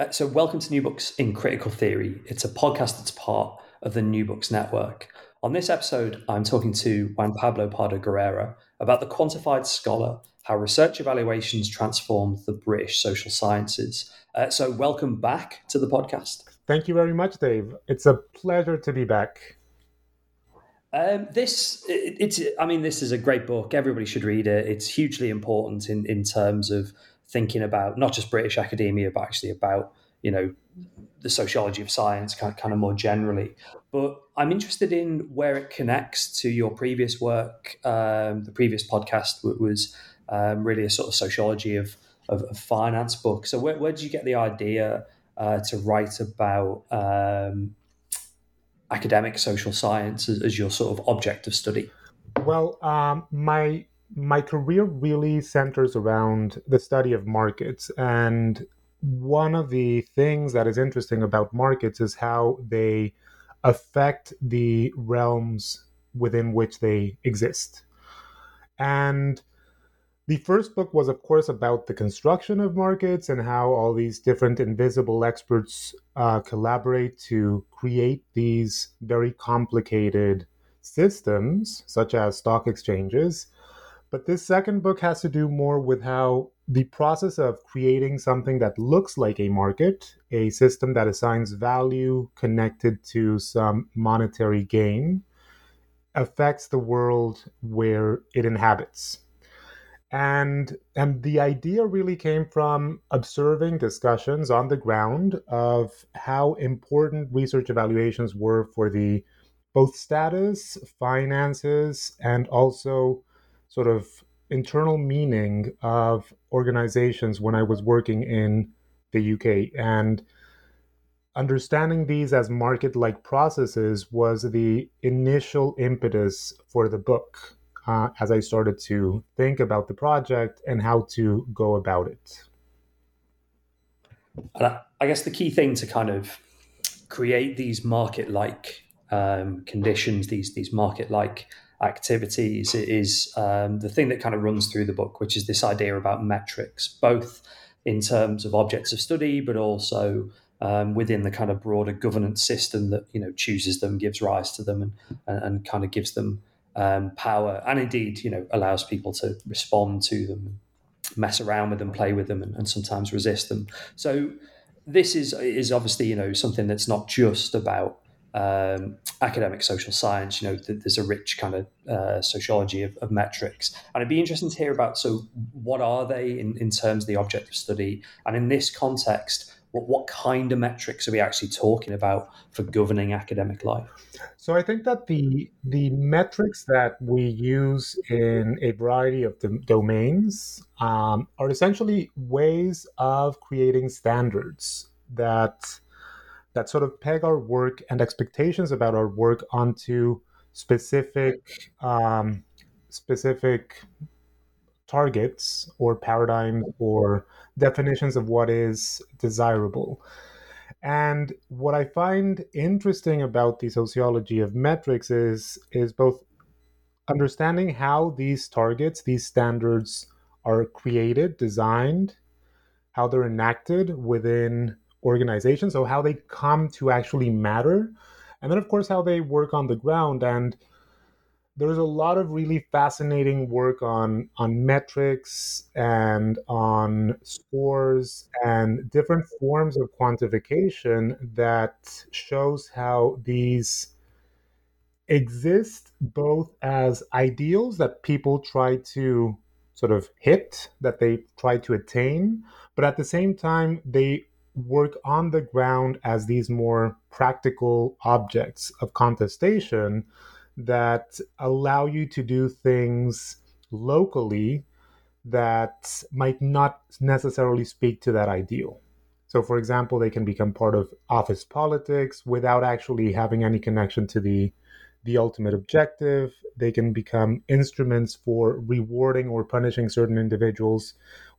Uh, so, welcome to New Books in Critical Theory. It's a podcast that's part of the New Books Network. On this episode, I'm talking to Juan Pablo Pardo Guerra about the quantified scholar, how research evaluations transformed the British social sciences. Uh, so, welcome back to the podcast. Thank you very much, Dave. It's a pleasure to be back. Um, this it, it's I mean this is a great book. Everybody should read it. It's hugely important in in terms of thinking about not just British academia, but actually about you know the sociology of science, kind of, kind of more generally. But I'm interested in where it connects to your previous work. Um, the previous podcast was um, really a sort of sociology of, of, of finance book. So where, where, did you get the idea uh, to write about um, academic social science as, as, your sort of object of study? Well, um, my my career really centers around the study of markets. And one of the things that is interesting about markets is how they affect the realms within which they exist. And the first book was, of course, about the construction of markets and how all these different invisible experts uh, collaborate to create these very complicated systems, such as stock exchanges, but this second book has to do more with how the process of creating something that looks like a market, a system that assigns value connected to some monetary gain, affects the world where it inhabits. And, and the idea really came from observing discussions on the ground of how important research evaluations were for the both status, finances, and also sort of internal meaning of organizations when I was working in the UK. And understanding these as market like processes was the initial impetus for the book uh, as I started to think about the project and how to go about it. I guess the key thing to kind of create these market like um, conditions, these these market like activities is um, the thing that kind of runs through the book, which is this idea about metrics, both in terms of objects of study, but also um, within the kind of broader governance system that you know chooses them, gives rise to them, and and, and kind of gives them um, power, and indeed you know allows people to respond to them, mess around with them, play with them, and, and sometimes resist them. So this is is obviously you know something that's not just about um, academic social science, you know, th- there's a rich kind of uh, sociology of, of, metrics. And it'd be interesting to hear about so what are they in, in terms of the object of study? And in this context, what, what kind of metrics are we actually talking about for governing academic life? So I think that the the metrics that we use in a variety of the domains um, are essentially ways of creating standards that that sort of peg our work and expectations about our work onto specific um, specific targets or paradigms or definitions of what is desirable. And what I find interesting about the sociology of metrics is is both understanding how these targets, these standards are created, designed, how they're enacted within organization. So how they come to actually matter, and then of course how they work on the ground. And there's a lot of really fascinating work on on metrics and on scores and different forms of quantification that shows how these exist both as ideals that people try to sort of hit that they try to attain but at the same time they work on the ground as these more practical objects of contestation that allow you to do things locally that might not necessarily speak to that ideal. So, for example, they can become part of office politics without actually having any connection to the the ultimate objective. They can become instruments for rewarding or punishing certain individuals,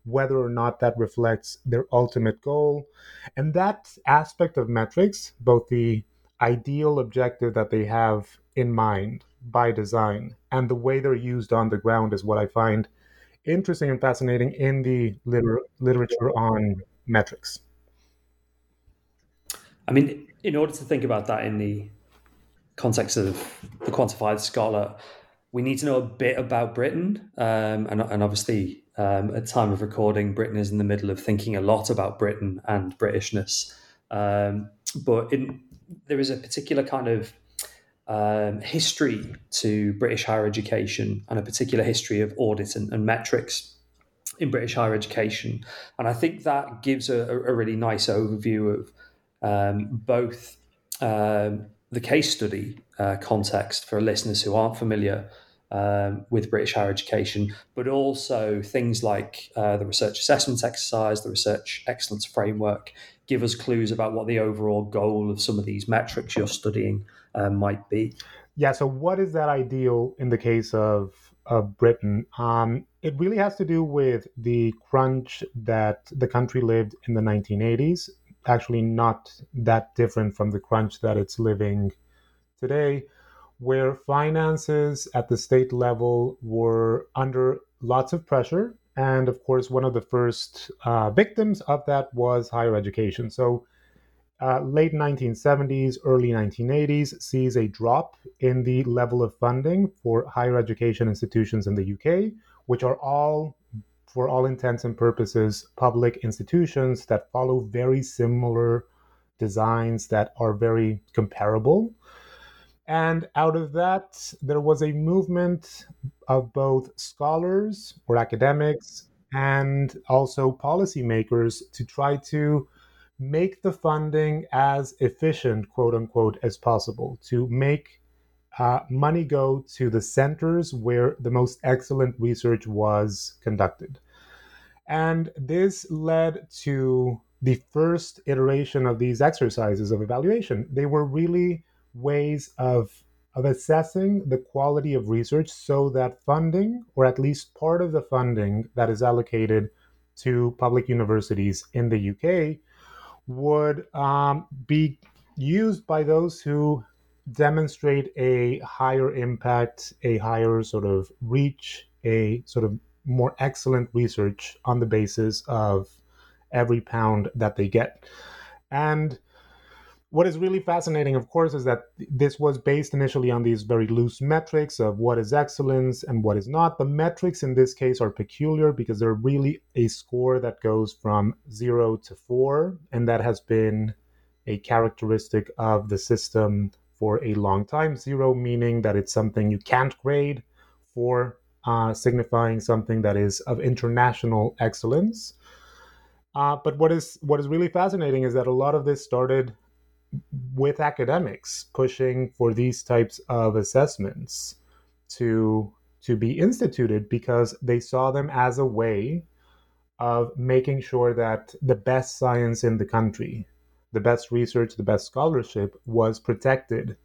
whether or not that reflects their ultimate goal. And that aspect of metrics, both the ideal objective that they have in mind by design and the way they're used on the ground, is what I find interesting and fascinating in the liter- literature on metrics. I mean, in order to think about that in the context of the quantified scholar, we need to know a bit about Britain. Um, and, and, obviously, um, at time of recording, Britain is in the middle of thinking a lot about Britain and Britishness. Um, but in, there is a particular kind of um, history to British higher education and a particular history of audit and, and metrics in British higher education. And I think that gives a, a really nice overview of um, both um, the case study uh, context for listeners who aren't familiar um, with British higher education, but also things like uh, the research assessment exercise, the research excellence framework, give us clues about what the overall goal of some of these metrics you're studying uh, might be. Yeah. So, what is that ideal in the case of of Britain? Um, it really has to do with the crunch that the country lived in the 1980s. Actually, not that different from the crunch that it's living today, where finances at the state level were under lots of pressure. And of course, one of the first uh, victims of that was higher education. So, uh, late 1970s, early 1980s sees a drop in the level of funding for higher education institutions in the UK, which are all, for all intents and purposes, public institutions that follow very similar designs that are very comparable. And out of that, there was a movement of both scholars or academics and also policymakers to try to make the funding as efficient, quote unquote, as possible, to make uh, money go to the centers where the most excellent research was conducted. And this led to the first iteration of these exercises of evaluation. They were really ways of, of assessing the quality of research so that funding, or at least part of the funding that is allocated to public universities in the UK, would um, be used by those who demonstrate a higher impact, a higher sort of reach, a sort of more excellent research on the basis of every pound that they get. And what is really fascinating, of course, is that this was based initially on these very loose metrics of what is excellence and what is not. The metrics in this case are peculiar because they're really a score that goes from zero to four, and that has been a characteristic of the system for a long time. Zero meaning that it's something you can't grade, four uh, signifying something that is of international excellence. Uh, but what is what is really fascinating is that a lot of this started with academics pushing for these types of assessments to to be instituted because they saw them as a way of making sure that the best science in the country, the best research, the best scholarship was protected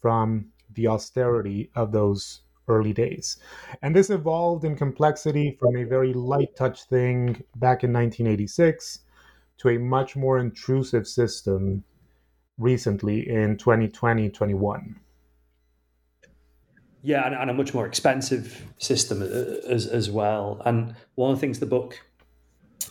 from the austerity of those early days. And this evolved in complexity from a very light touch thing back in 1986 to a much more intrusive system recently in 2020 21 yeah and, and, a much more expensive system uh, as, as well. And one of the things the book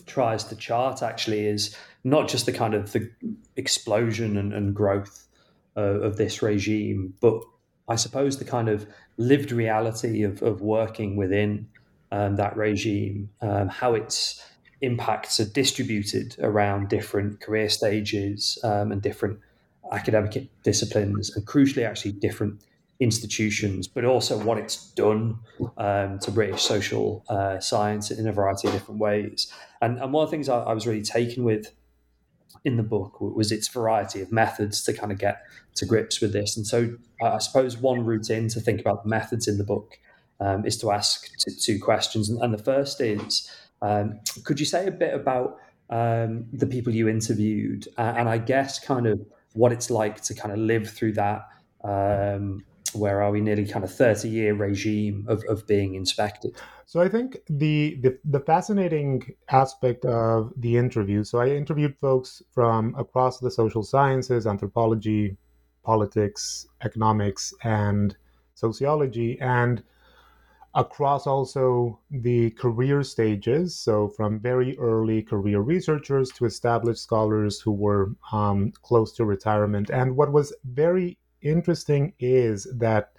tries to chart actually is not just the kind of the explosion and, and growth uh, of this regime but i suppose the kind of lived reality of, of working within um, that regime um, how its impacts are distributed around different career stages um, and different academic disciplines and crucially actually different institutions, but also what it's done um, to British social uh, science in a variety of different ways. And, and one of the things I, I, was really taken with in the book was its variety of methods to kind of get to grips with this. And so I suppose one route in to think about the methods in the book um, is to ask t- two questions. And, and, the first is um, could you say a bit about um, the people you interviewed uh, and I guess kind of what it's like to kind of live through that? Um, where are we nearly kind of 30 year regime of, of being inspected so i think the, the the fascinating aspect of the interview so i interviewed folks from across the social sciences anthropology politics economics and sociology and across also the career stages. So, from very early career researchers to established scholars who were um, close to retirement. And what was very interesting is that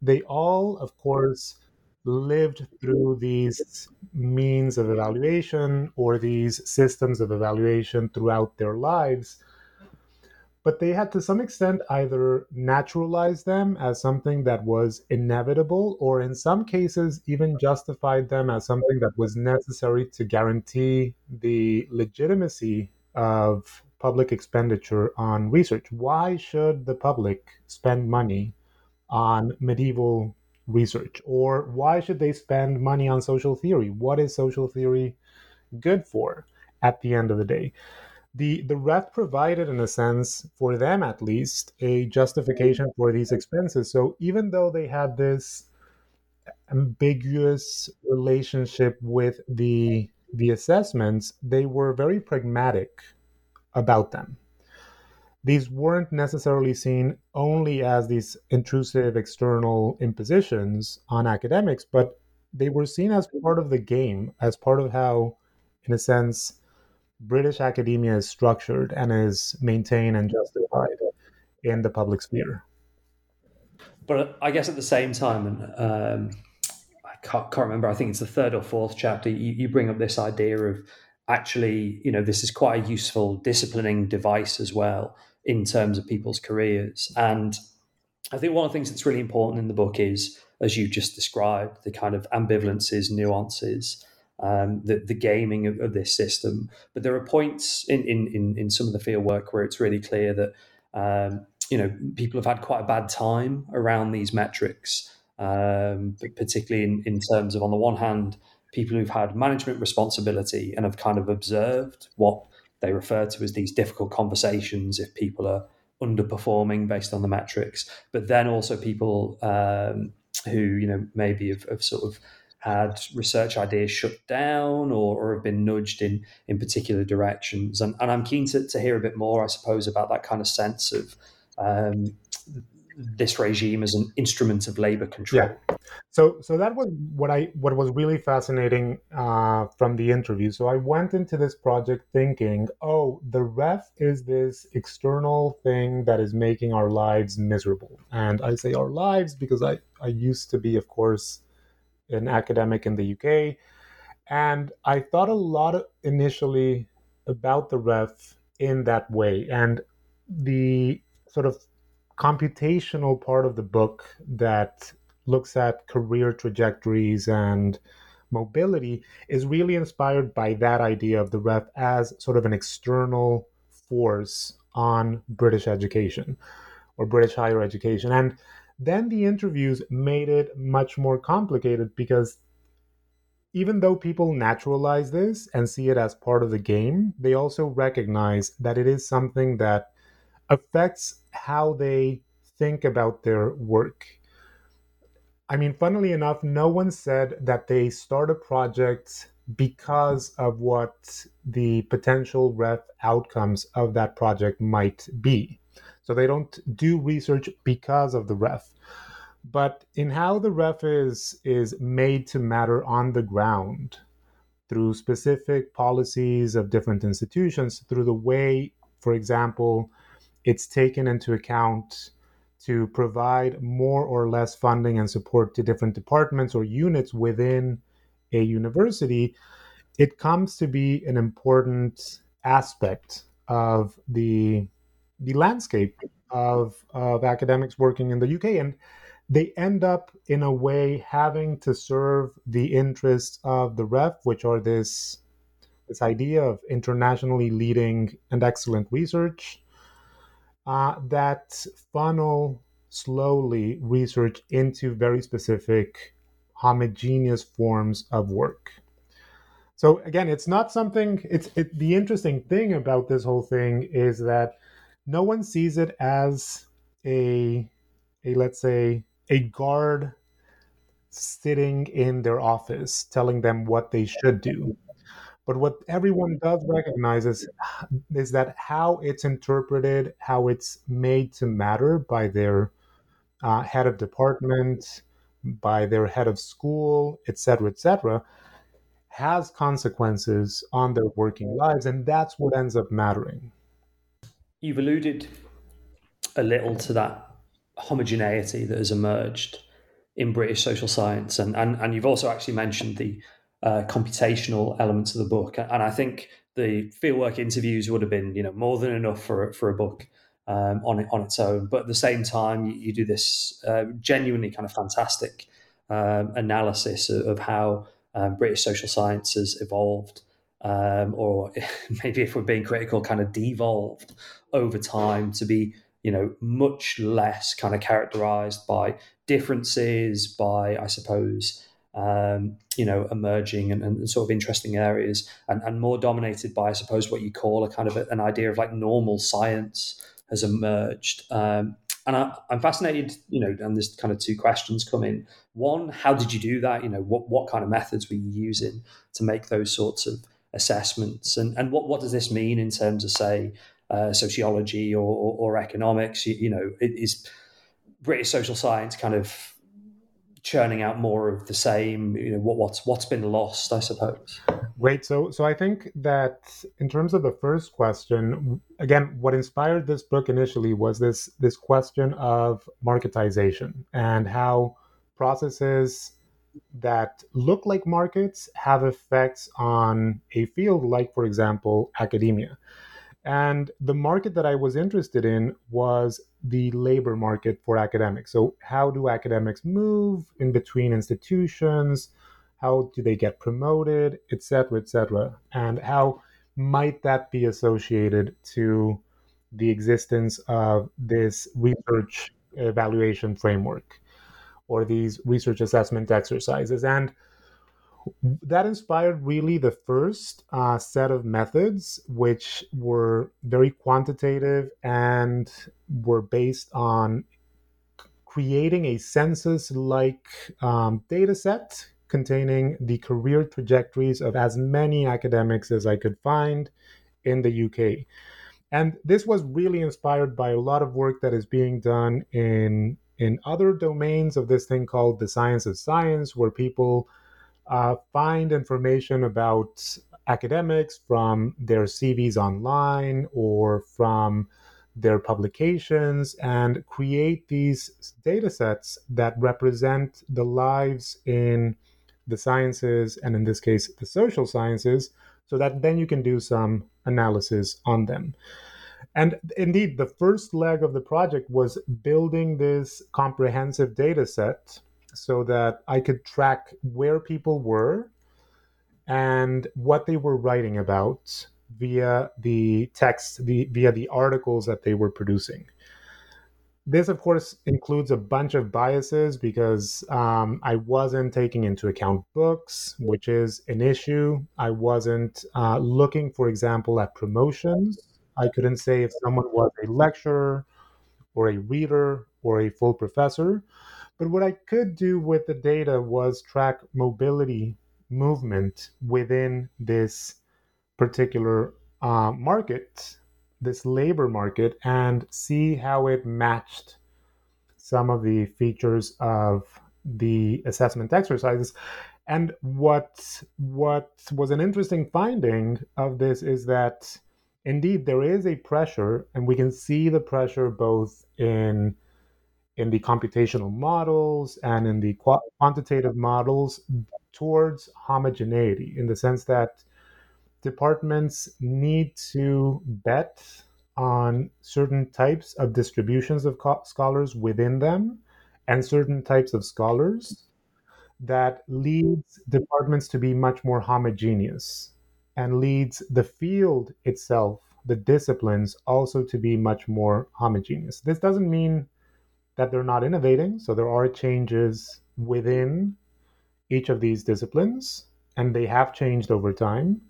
they all, of course, lived through these means of evaluation or these systems of evaluation throughout their lives but they had to some extent either naturalize them as something that was inevitable or in some cases even justified them as something that was necessary to guarantee the legitimacy of public expenditure on research. Why should the public spend money on medieval research? Or why should they spend money on social theory? What is social theory good for at the end of the day the the ref provided in a sense for them at least a justification for these expenses. So even though they had this ambiguous relationship with the the assessments they were very pragmatic about them. These weren't necessarily seen only as these intrusive external impositions on academics but they were seen as part of the game as part of how in a sense British academia is structured and is maintained and justified in the public sphere. But I guess at the same time, and um, I can't, can't, remember, I think it's the third or fourth chapter, you, you bring up this idea of actually, you know, this is quite a useful disciplining device as well in terms of people's careers. And I think one of the things that's really important in the book is, as you just described, the kind of ambivalences, nuances, um, the, the gaming of, of, this system. But there are points in, in, in, some of the field work where it's really clear that um, you know people have had quite a bad time around these metrics, um, particularly in, in terms of on the one hand people who've had management responsibility and have kind of observed what they refer to as these difficult conversations if people are underperforming based on the metrics, but then also people um, who you know maybe have, have sort of had research ideas shut down or, or have been nudged in in particular directions. And, and I'm keen to, to hear a bit more, I suppose, about that kind of sense of um, this regime as an instrument of labor control. Yeah. So, so that was what I what was really fascinating uh, from the interview. So I went into this project thinking, oh, the ref is this external thing that is making our lives miserable, and I say our lives because I I used to be, of course, an academic in the UK. And I thought a lot initially about the ref in that way. And the sort of computational part of the book that looks at career trajectories and mobility is really inspired by that idea of the ref as sort of an external force on British education or British higher education. And then the interviews made it much more complicated because even though people naturalize this and see it as part of the game, they also recognize that it is something that affects how they think about their work. I mean, funnily enough, no one said that they start a project because of what the potential ref outcomes of that project might be. So they don't do research because of the ref. But in how the ref is is made to matter on the ground through specific policies of different institutions, through the way, for example, it's taken into account to provide more or less funding and support to different departments or units within a university, it comes to be an important aspect of the the landscape of of academics working in the UK, and they end up in a way having to serve the interests of the ref, which are this this idea of internationally leading and excellent research uh, that funnel slowly research into very specific homogeneous forms of work. So again, it's not something. It's it, the interesting thing about this whole thing is that no one sees it as a a let's say a guard sitting in their office telling them what they should do. But what everyone does recognize is, is that how it's interpreted, how it's made to matter by their uh, head of department, by their head of school, etc., etc., has consequences on their working lives, and that's what ends up mattering. You've alluded a little to that homogeneity that has emerged in British social science, and and, and you've also actually mentioned the uh, computational elements of the book, and I think the fieldwork interviews would have been you know more than enough for for a book um, on it on its own. But at the same time, you, you do this uh, genuinely kind of fantastic um, analysis of, of how um, British social science has evolved. Um, or maybe if we're being critical, kind of devolved over time to be, you know, much less kind of characterized by differences, by I suppose, um, you know, emerging and, and, sort of interesting areas, and, and more dominated by I suppose what you call a kind of a, an idea of like normal science has emerged. Um, and I, am fascinated, you know, and there's kind of two questions come in. One, how did you do that? You know, what, what kind of methods were you using to make those sorts of assessments? And, and what, what does this mean in terms of, say, uh, sociology or, or, or economics? You, you know, is British social science kind of churning out more of the same you know what what's what's been lost i suppose Great. So, so I think that in terms of the first question, again, what inspired this book initially was this this question of marketization and how processes that look like markets have effects on a field like, for example, academia. And the market that I was interested in was the labor market for academics. So, how do academics move in between institutions? How do they get promoted, etc., etc., and how might that be associated to the existence of this research evaluation framework or these research assessment exercises? And that inspired really the first uh, set of methods, which were very quantitative and were based on creating a census like um, data set containing the career trajectories of as many academics as I could find in the UK. And this was really inspired by a lot of work that is being done in in other domains of this thing called the science of science, where people uh, find information about academics from their CVs online or from their publications and create these data sets that represent the lives in the sciences and in this case the social sciences so that then you can do some analysis on them. And indeed the first leg of the project was building this comprehensive data set so that I could track where people were and what they were writing about via the text, the, via the articles that they were producing. This, of course, includes a bunch of biases because um, I wasn't taking into account books, which is an issue. I wasn't uh, looking, for example, at promotions. I couldn't say if someone was a lecturer or a reader or a full professor. But what I could do with the data was track mobility movement within this particular uh, market, this labor market, and see how it matched some of the features of the assessment exercises. And what what was an interesting finding of this is that indeed there is a pressure, and we can see the pressure both in in the computational models and in the quantitative models towards homogeneity in the sense that departments need to bet on certain types of distributions of scholars within them and certain types of scholars that leads departments to be much more homogeneous and leads the field itself the disciplines also to be much more homogeneous. This doesn't mean that they're not innovating. So there are changes within each of these disciplines, and they have changed over time.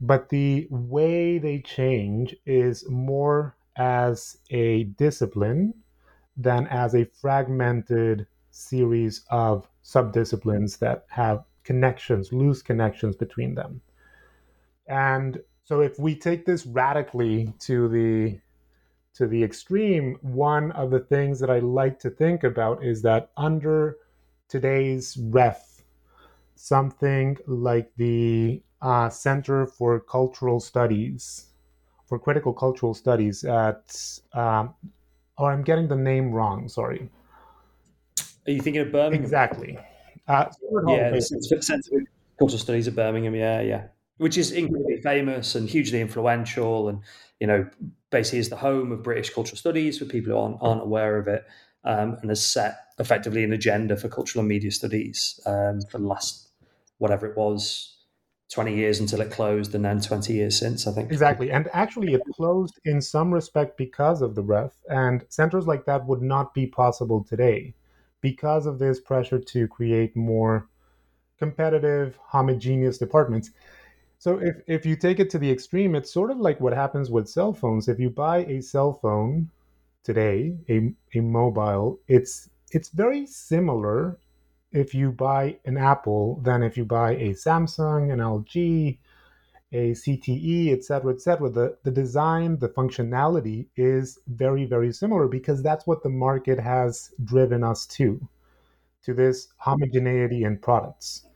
But the way they change is more as a discipline than as a fragmented series of subdisciplines that have connections, loose connections between them. And so if we take this radically to the to the extreme, one of the things that I like to think about is that under today's ref, something like the uh, Center for Cultural Studies, for Critical Cultural Studies at, um, oh, I'm getting the name wrong, sorry. Are you thinking of Birmingham? Exactly. Uh, yeah, the Center for Cultural Studies at Birmingham, yeah, yeah. Which is incredibly famous and hugely influential and you know, basically is the home of British cultural studies for people who aren't, aren't aware of it, um, and has set effectively an agenda for cultural and media studies um, for the last whatever it was 20 years until it closed and then 20 years since i think. Exactly and actually it closed in some respect because of the ref and centers like that would not be possible today because of this pressure to create more competitive homogeneous departments so if, if you take it to the extreme, it's sort of like what happens with cell phones. If you buy a cell phone today, a, a mobile, it's it's very similar if you buy an Apple than if you buy a Samsung, an LG, a ZTE, et etc., etc. The the design, the functionality is very, very similar because that's what the market has driven us to, to this homogeneity in products.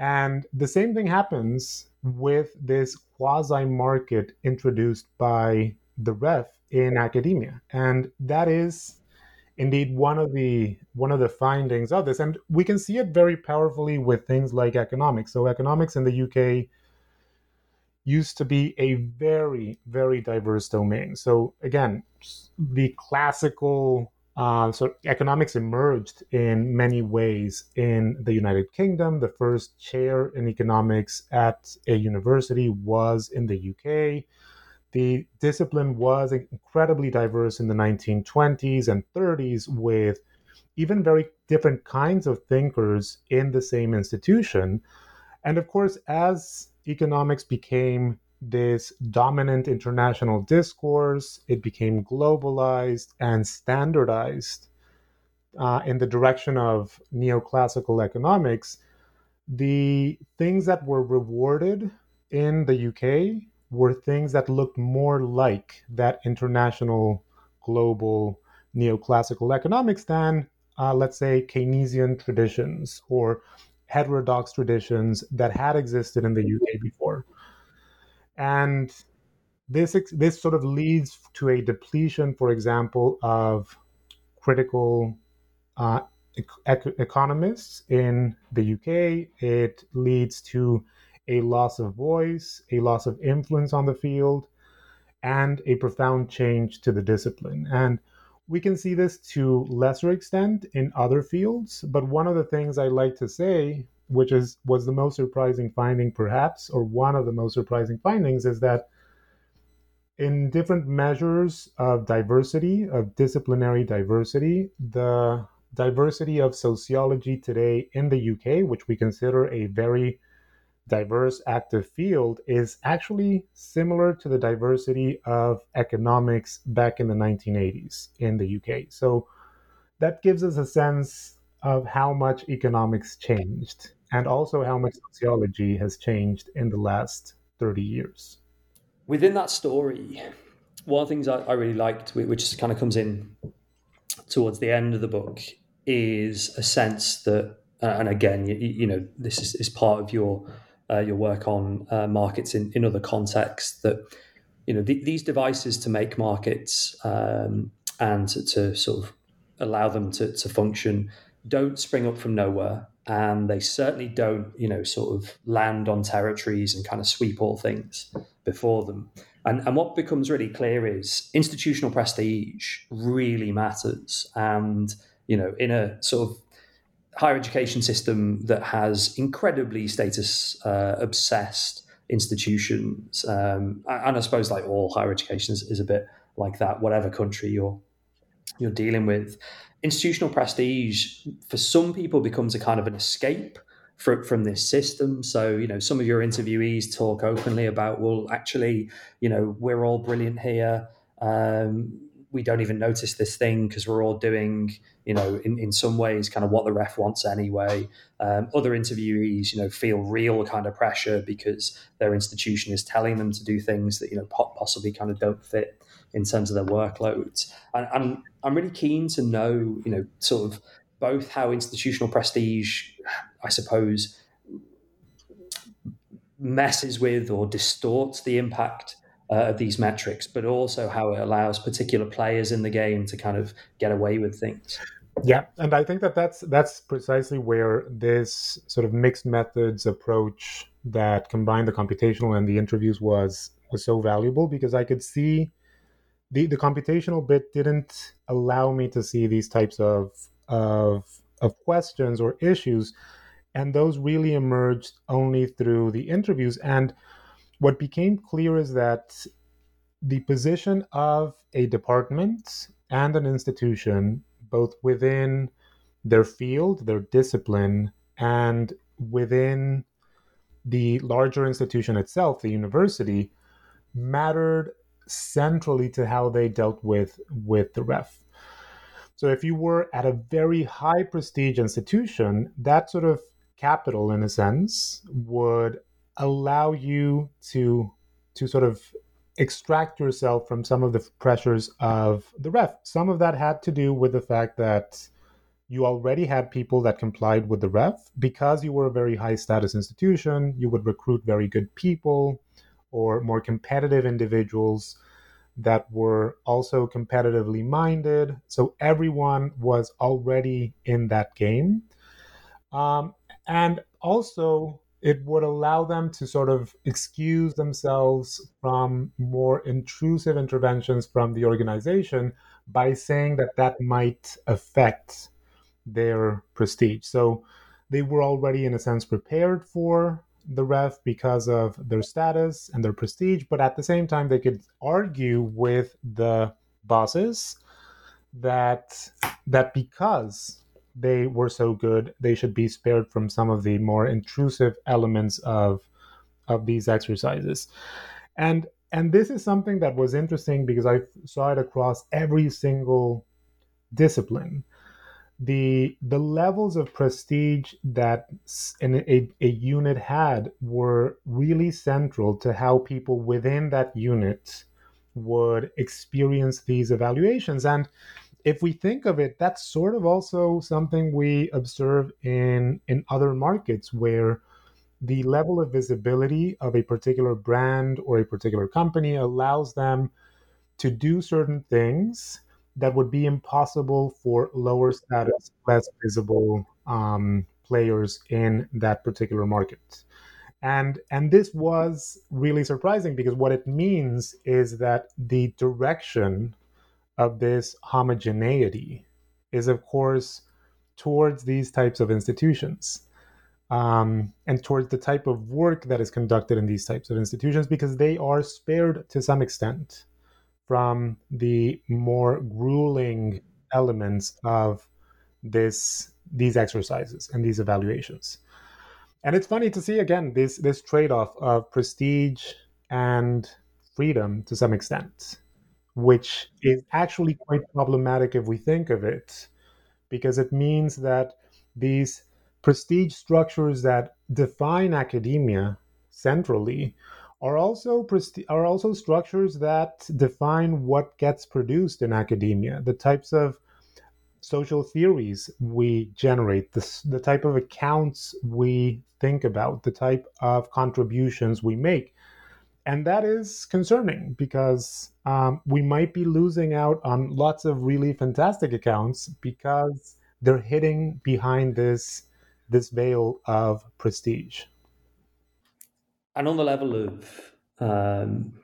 And the same thing happens with this quasi market introduced by the ref in academia. And that is indeed one of the one of the findings of this. And we can see it very powerfully with things like economics. So economics in the UK used to be a very, very diverse domain. So again, the classical uh, so economics emerged in many ways in the United Kingdom. The first chair in economics at a university was in the UK. The discipline was incredibly diverse in the 1920s and 30s, with even very different kinds of thinkers in the same institution. And of course, as economics became this dominant international discourse. It became globalized and standardized uh, in the direction of neoclassical economics. The things that were rewarded in the UK were things that looked more like that international global neoclassical economics than, uh, let's say, Keynesian traditions or heterodox traditions that had existed in the UK before and this this sort of leads to a depletion, for example, of critical uh, ec- economists in the UK. It leads to a loss of voice, a loss of influence on the field, and a profound change to the discipline. And we can see this to lesser extent in other fields, but one of the things I like to say which is was the most surprising finding perhaps or one of the most surprising findings is that in different measures of diversity of disciplinary diversity the diversity of sociology today in the UK which we consider a very diverse active field is actually similar to the diversity of economics back in the 1980s in the UK so that gives us a sense of how much economics changed and also how much sociology has changed in the last 30 years. Within that story, one of the things I, I really liked, which kind of comes in towards the end of the book, is a sense that, uh, and again, you, you, know, this is, is part of your uh, your work on uh, markets in, in other contexts that you know th- these devices to make markets um, and to, to, sort of allow them to, to function don't spring up from nowhere and they certainly don't, you know, sort of land on territories and kind of sweep all things before them. And, and what becomes really clear is institutional prestige really matters. And, you know, in a sort of higher education system that has incredibly status uh, obsessed institutions, um, and I suppose like all higher education is, is a bit like that, whatever country you're you're dealing with institutional prestige for some people becomes a kind of an escape from, from this system. So, you know, some of your interviewees talk openly about, well, actually, you know, we're all brilliant here. Um, we don't even notice this thing because we're all doing, you know, in, in some ways, kind of what the ref wants anyway. Um, other interviewees, you know, feel real kind of pressure because their institution is telling them to do things that, you know, possibly kind of don't fit in terms of their workloads. And, I'm really keen to know, you know, sort of both how institutional prestige, I suppose, messes with or distorts the impact uh, of these metrics, but also how it allows particular players in the game to kind of get away with things. Yeah, and I think that that's that's precisely where this sort of mixed methods approach that combined the computational and the interviews was was so valuable because I could see the the computational bit didn't allow me to see these types of of of questions or issues and those really emerged only through the interviews. And what became clear is that the position of a department and an institution, both within their field, their discipline, and within the larger institution itself, the university, mattered centrally to how they dealt with with the ref. So if you were at a very high prestige institution, that sort of capital in a sense would allow you to to sort of extract yourself from some of the pressures of the ref. Some of that had to do with the fact that you already had people that complied with the ref because you were a very high status institution. You would recruit very good people or more competitive individuals that were also competitively minded. So everyone was already in that game. Um, and also, it would allow them to sort of excuse themselves from more intrusive interventions from the organization by saying that that might affect their prestige. So they were already, in a sense, prepared for the ref because of their status and their prestige, but at the same time, they could argue with the bosses that that because they were so good, they should be spared from some of the more intrusive elements of of these exercises. And and this is something that was interesting because I saw it across every single discipline. The the levels of prestige that an, a, a unit had were really central to how people within that unit would experience these evaluations. And if we think of it, that's sort of also something we observe in in other markets where the level of visibility of a particular brand or a particular company allows them to do certain things that would be impossible for lower status, less visible um, players in that particular market. And and this was really surprising because what it means is that the direction of this homogeneity is, of course, towards these types of institutions um, and towards the type of work that is conducted in these types of institutions because they are spared to some extent from the more grueling elements of this these exercises and these evaluations. And it's funny to see again this this trade-off of prestige and freedom to some extent which is actually quite problematic if we think of it, because it means that these prestige structures that define academia centrally are also presti- are also structures that define what gets produced in academia, the types of social theories we generate, the, the type of accounts we think about, the type of contributions we make. And that is concerning because um, we might be losing out on lots of really fantastic accounts because they're hitting behind this this veil of prestige. And on the level of um,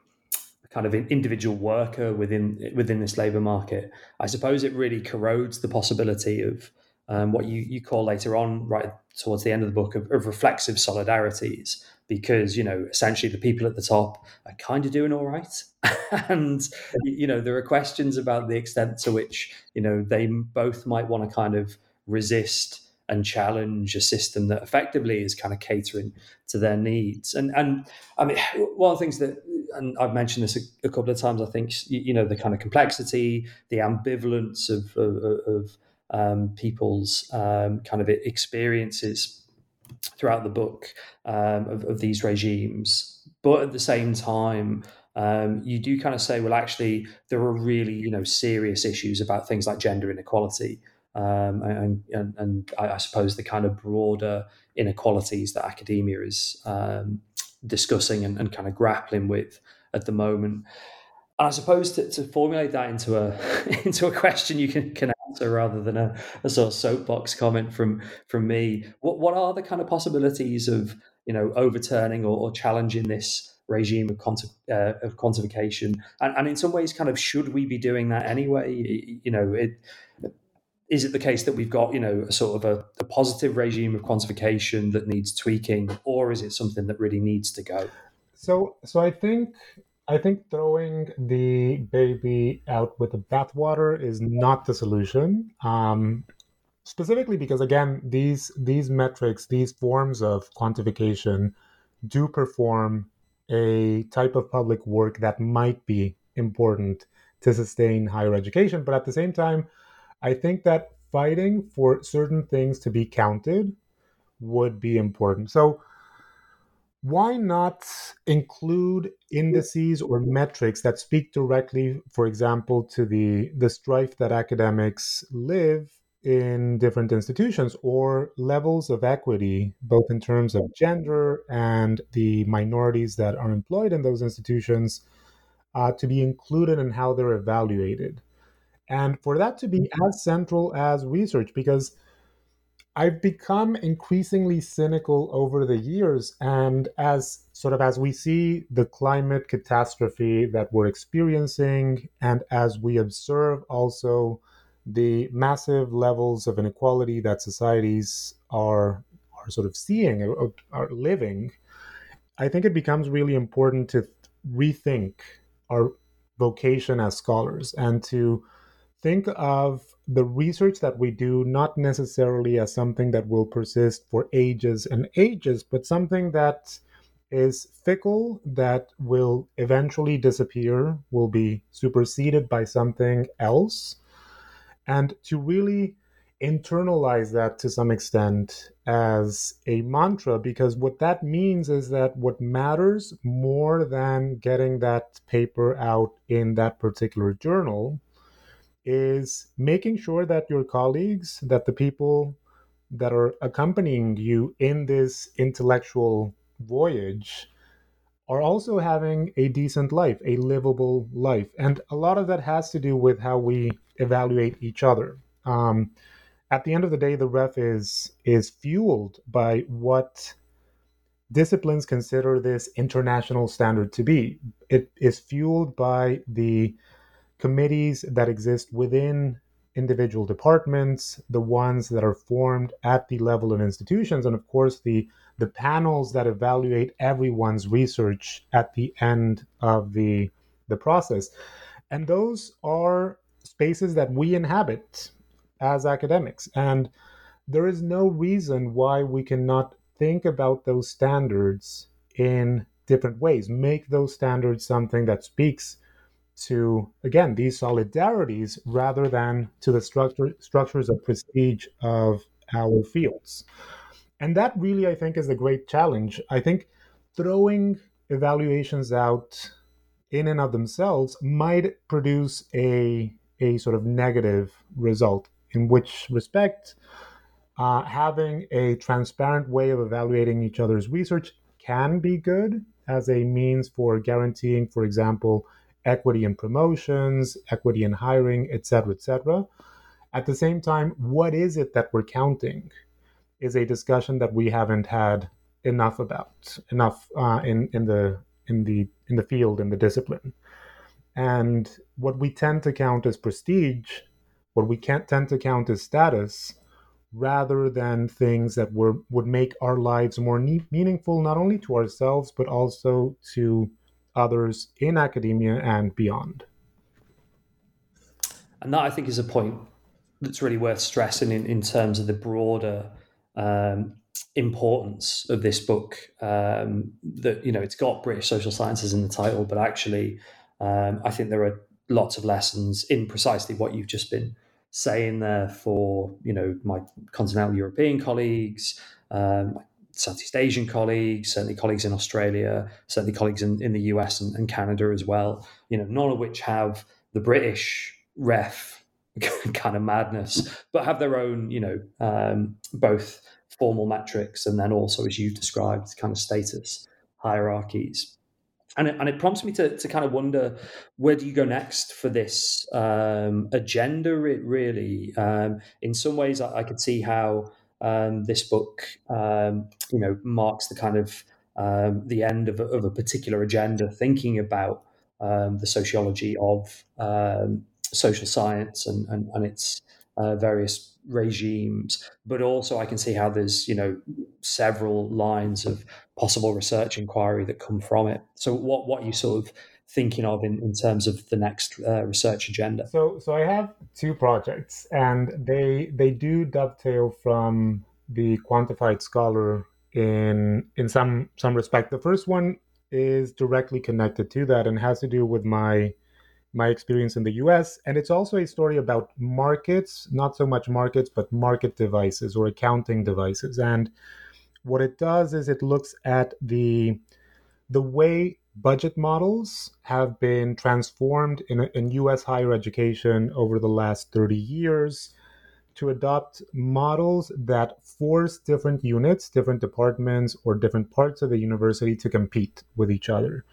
kind of an individual worker within within this labour market, I suppose it really corrodes the possibility of um, what you, you call later on, right towards the end of the book, of, of reflexive solidarities, because you know essentially the people at the top are kind of doing all right. And you know there are questions about the extent to which you know they both might want to kind of resist and challenge a system that effectively is kind of catering to their needs and and i mean one of the things that and i've mentioned this a, a couple of times i think you know the kind of complexity the ambivalence of of, of um, people's um, kind of experiences throughout the book um, of, of, these regimes. But at the same time, um, you do kind of say, well, actually, there are really you know serious issues about things like gender inequality. Um, and, and, and I, suppose the kind of broader inequalities that academia is um, discussing and, and, kind of grappling with at the moment. And I suppose to, to formulate that into a into a question you can, can answer rather than a, a sort of soapbox comment from from me. What what are the kind of possibilities of you know overturning or, or challenging this regime of, quanti- uh, of quantification? And, and in some ways, kind of should we be doing that anyway? You know, it is it the case that we've got you know a sort of a, a, positive regime of quantification that needs tweaking or is it something that really needs to go so so i think I think throwing the baby out with the bathwater is not the solution. Um, specifically because again, these these metrics, these forms of quantification, do perform a type of public work that might be important to sustain higher education. But at the same time, I think that fighting for certain things to be counted would be important. So why not include indices or metrics that speak directly, for example, to the, the strife that academics live in different institutions or levels of equity, both in terms of gender and the minorities that are employed in those institutions, uh, to be included in how they're evaluated. And for that to be mm-hmm. as central as research, because I've become increasingly cynical over the years. And as sort of as we see the climate catastrophe that we're experiencing, and as we observe also the massive levels of inequality that societies are are sort of seeing or are living, I think it becomes really important to rethink our vocation as scholars and to think of the research that we do not necessarily as something that will persist for ages and ages, but something that is fickle, that will eventually disappear, will be superseded by something else. And to really internalize that to some extent as a mantra, because what that means is that what matters more than getting that paper out in that particular journal is making sure that your colleagues, that the people that are accompanying you in this intellectual voyage are also having a decent life, a livable life. And a lot of that has to do with how we evaluate each other. Um, at the end of the day, the ref is is fueled by what disciplines consider this international standard to be. It is fueled by the committees that exist within individual departments, the ones that are formed at the level of institutions, and of course the the panels that evaluate everyone's research at the end of the the process. And those are spaces that we inhabit as academics. And there is no reason why we cannot think about those standards in different ways, make those standards something that speaks to again these solidarities rather than to the structure structures of prestige of our fields. And that really i think is a great challenge. I think throwing evaluations out in and of themselves might produce a a sort of negative result in which respect uh, having a transparent way of evaluating each other's research can be good as a means for guaranteeing for example equity in promotions, equity in hiring, et cetera, et cetera. At the same time, what is it that we're counting is a discussion that we haven't had enough about, enough uh, in, in, the, in, the, in the field, in the discipline. And what we tend to count as prestige, what we can't tend to count as status, rather than things that were would make our lives more ne- meaningful not only to ourselves but also to others in academia and beyond. And that i think is a point that's really worth stressing in, in terms of the broader um, importance of this book. Um, that you know it's got british social sciences in the title but actually um, i think there are lots of lessons in precisely what you've just been saying there for you know my continental european colleagues um, southeast asian colleagues certainly colleagues in australia certainly colleagues in, in the us and, and canada as well you know none of which have the british ref kind of madness, but have their own, you know, um, both formal metrics and then also, as you've described, kind of status hierarchies. And it, and it prompts me to, to kind of wonder where do you go next for this um, agenda? It really, um, in some ways, I, I could see how um, this book, um, you know, marks the kind of um, the end of a, of a particular agenda, thinking about um, the sociology of um, social science and, and, and its uh, various regimes, but also I can see how there's you know several lines of possible research inquiry that come from it. So what what you sort of thinking of in, in terms of the next uh, research agenda? So so I have two projects, and they they do dovetail from the quantified scholar in in some some respect. The first one is directly connected to that and has to do with my my experience in the US. And it's also a story about markets, not so much markets, but market devices or accounting devices. And what it does is it looks at the the way budget models have been transformed in, in US higher education over the last 30 years to adopt models that force different units, different departments, or different parts of the university to compete with each other.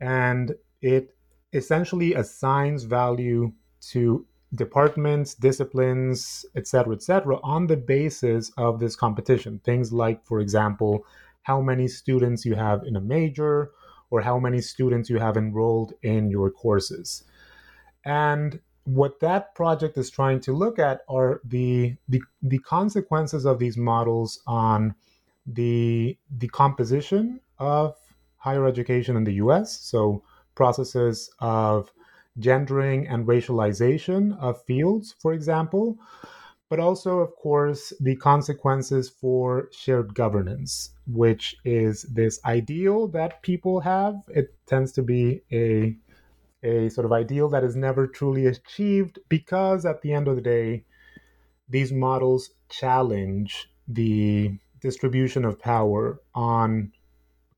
And it essentially assigns value to departments, disciplines, et cetera, et cetera, on the basis of this competition. Things like, for example, how many students you have in a major or how many students you have enrolled in your courses. And what that project is trying to look at are the the, the consequences of these models on the the composition of higher education in the US. So processes of gendering and racialization of fields, for example, but also, of course, the consequences for shared governance, which is this ideal that people have. It tends to be a a sort of ideal that is never truly achieved because at the end of the day, these models challenge the distribution of power on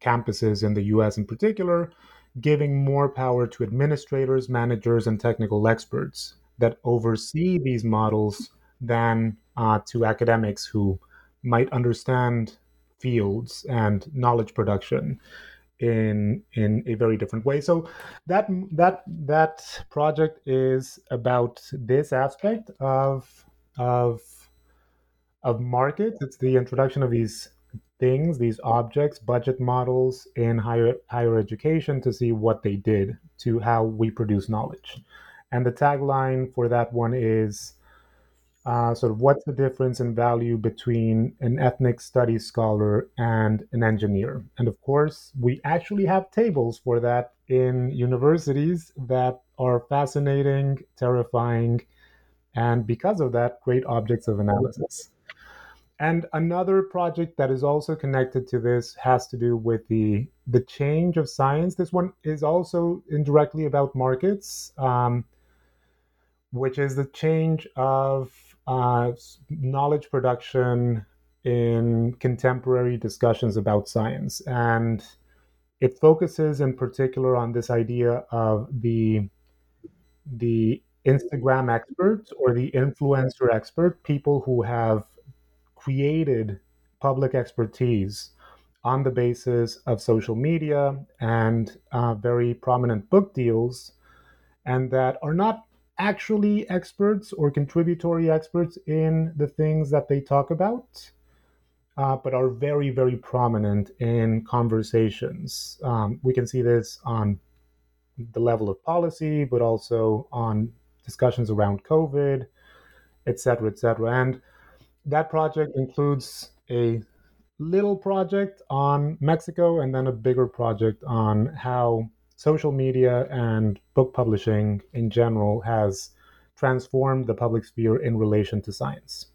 campuses in the US in particular, giving more power to administrators, managers, and technical experts that oversee these models than uh, to academics who might understand fields and knowledge production in in a very different way. So that that that project is about this aspect of of of markets. It's the introduction of these things, these objects, budget models in higher higher education to see what they did to how we produce knowledge. And the tagline for that one is uh, sort of what's the difference in value between an ethnic studies scholar and an engineer? And of course, we actually have tables for that in universities that are fascinating, terrifying, and because of that, great objects of analysis. And another project that is also connected to this has to do with the the change of science. This one is also indirectly about markets, um, which is the change of uh, knowledge production in contemporary discussions about science, and it focuses in particular on this idea of the the Instagram expert or the influencer expert, people who have created public expertise on the basis of social media and uh, very prominent book deals, and that are not actually experts or contributory experts in the things that they talk about, uh, but are very, very prominent in conversations. Um, we can see this on the level of policy, but also on discussions around COVID, et cetera, et cetera. And that project includes a little project on Mexico and then a bigger project on how social media and book publishing in general has transformed the public sphere in relation to science.